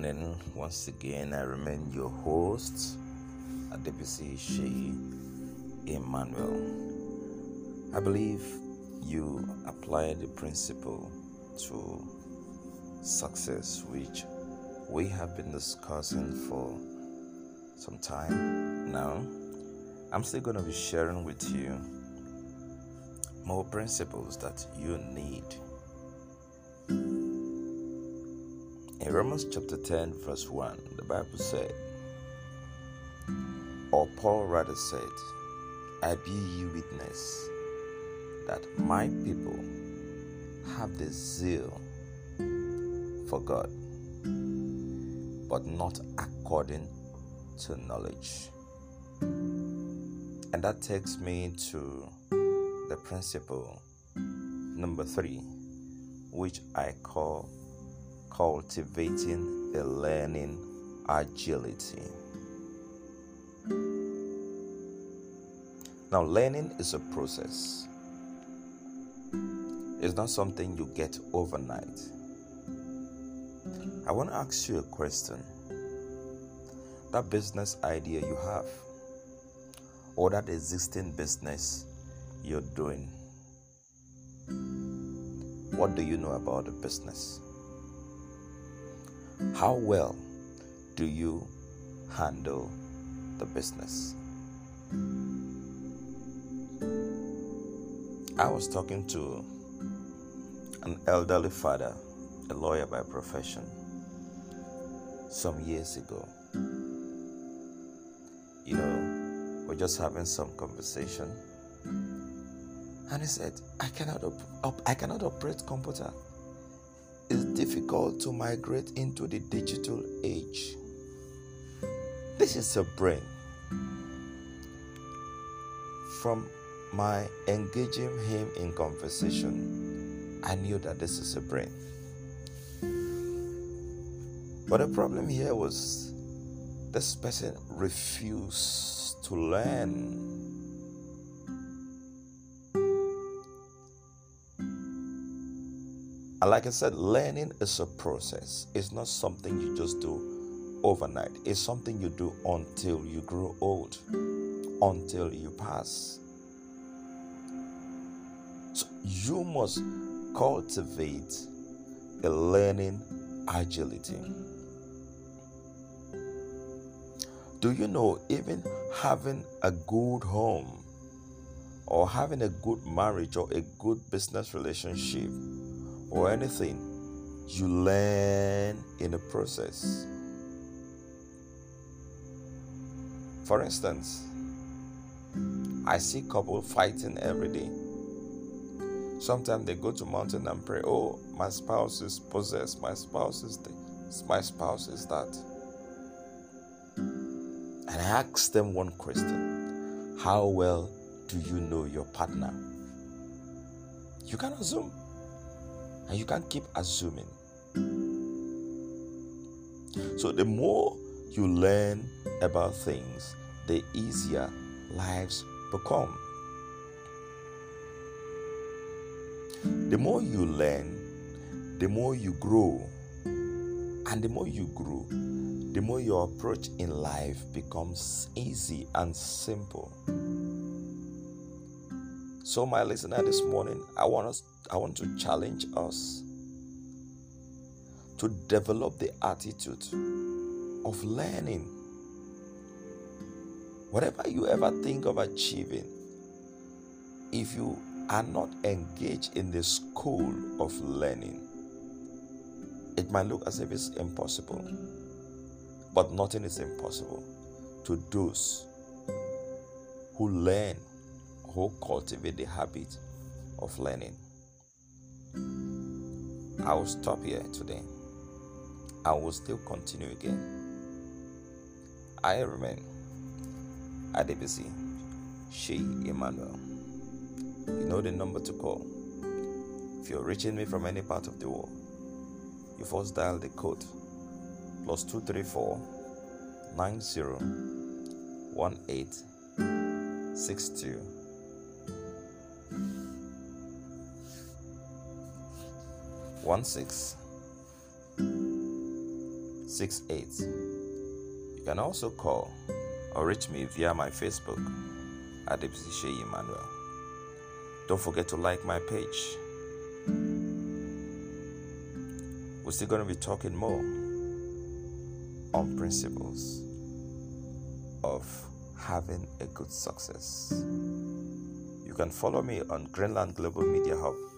morning. Once again, I remain your host, Adebisi Shei Emmanuel. I believe you apply the principle to success, which we have been discussing for some time now. I'm still going to be sharing with you more principles that you need In Romans chapter 10, verse 1, the Bible said, or Paul rather said, I bear you witness that my people have the zeal for God, but not according to knowledge. And that takes me to the principle number three, which I call cultivating a learning agility. Now, learning is a process, it's not something you get overnight. I want to ask you a question. That business idea you have, or that existing business you're doing, what do you know about the business? How well do you handle the business? I was talking to an elderly father, a lawyer by profession, some years ago. You know, we're just having some conversation, and he said, "I cannot op- op- I cannot operate computer it's difficult to migrate into the digital age. This is a brain. From my engaging him in conversation, I knew that this is a brain. But the problem here was this person refused to learn And like I said, learning is a process. It's not something you just do overnight. It's something you do until you grow old, until you pass. So you must cultivate a learning agility. Do you know even having a good home or having a good marriage or a good business relationship or anything, you learn in the process. For instance, I see couple fighting every day. Sometimes they go to mountain and pray, "Oh, my spouse is possessed. My spouse is this. My spouse is that." And I ask them one question: How well do you know your partner? You can assume. And you can't keep assuming. So, the more you learn about things, the easier lives become. The more you learn, the more you grow. And the more you grow, the more your approach in life becomes easy and simple. So, my listener, this morning, I want us, I want to challenge us to develop the attitude of learning. Whatever you ever think of achieving, if you are not engaged in the school of learning, it might look as if it's impossible. But nothing is impossible to those who learn who cultivate the habit of learning. I will stop here today. I will still continue again. I remain Adebisi She Emmanuel. You know the number to call. If you're reaching me from any part of the world, you first dial the code plus 234 90 18 62 one six 68. You can also call or reach me via my Facebook at Shea Emmanuel. Don't forget to like my page. We're still going to be talking more on principles of having a good success. You can follow me on Greenland Global Media Hub.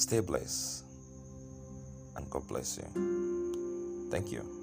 Stay blessed and God bless you. Thank you.